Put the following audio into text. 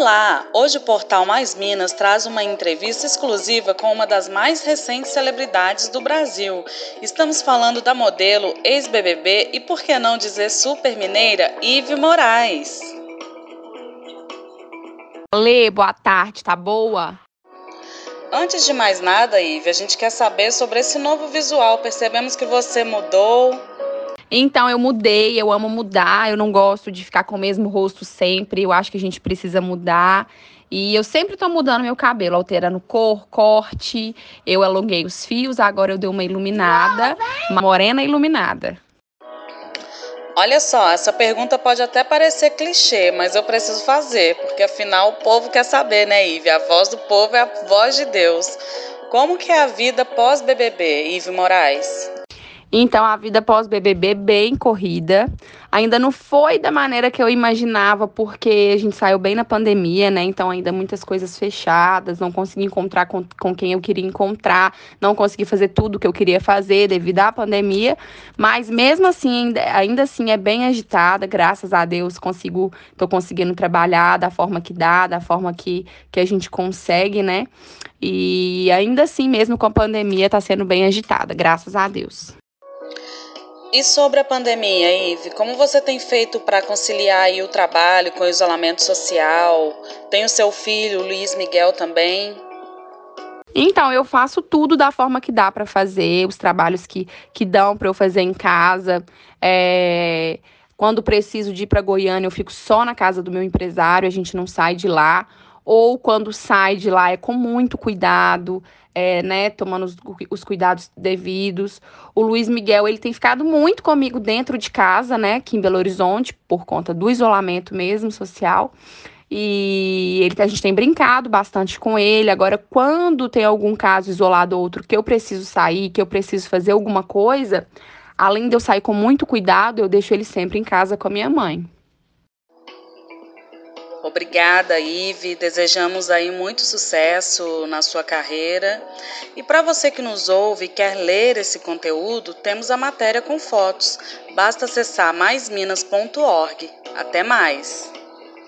Olá! Hoje o portal Mais Minas traz uma entrevista exclusiva com uma das mais recentes celebridades do Brasil. Estamos falando da modelo, ex-BBB e por que não dizer super mineira, Ive Moraes. Lê, boa tarde, tá boa? Antes de mais nada, Ive, a gente quer saber sobre esse novo visual. Percebemos que você mudou. Então eu mudei, eu amo mudar, eu não gosto de ficar com o mesmo rosto sempre, eu acho que a gente precisa mudar. E eu sempre tô mudando meu cabelo, alterando cor, corte. Eu alonguei os fios, agora eu dei uma iluminada, uma morena iluminada. Olha só, essa pergunta pode até parecer clichê, mas eu preciso fazer, porque afinal o povo quer saber, né, Ive? A voz do povo é a voz de Deus. Como que é a vida pós-BBB, Ive Moraes? Então a vida pós-BBB bem corrida. Ainda não foi da maneira que eu imaginava, porque a gente saiu bem na pandemia, né? Então ainda muitas coisas fechadas, não consegui encontrar com, com quem eu queria encontrar, não consegui fazer tudo que eu queria fazer devido à pandemia. Mas mesmo assim, ainda, ainda assim é bem agitada, graças a Deus consigo, tô conseguindo trabalhar da forma que dá, da forma que, que a gente consegue, né? E ainda assim, mesmo com a pandemia, tá sendo bem agitada, graças a Deus. E sobre a pandemia, Ive, como você tem feito para conciliar o trabalho com o isolamento social? Tem o seu filho, Luiz Miguel, também? Então, eu faço tudo da forma que dá para fazer, os trabalhos que, que dão para eu fazer em casa. É... Quando preciso de ir para Goiânia, eu fico só na casa do meu empresário, a gente não sai de lá ou quando sai de lá é com muito cuidado, é, né, tomando os, os, cuidados devidos. O Luiz Miguel, ele tem ficado muito comigo dentro de casa, né, aqui em Belo Horizonte, por conta do isolamento mesmo social. E ele, a gente tem brincado bastante com ele. Agora, quando tem algum caso isolado ou outro que eu preciso sair, que eu preciso fazer alguma coisa, além de eu sair com muito cuidado, eu deixo ele sempre em casa com a minha mãe. Obrigada, Ive. Desejamos aí muito sucesso na sua carreira. E para você que nos ouve e quer ler esse conteúdo, temos a matéria com fotos. Basta acessar maisminas.org. Até mais!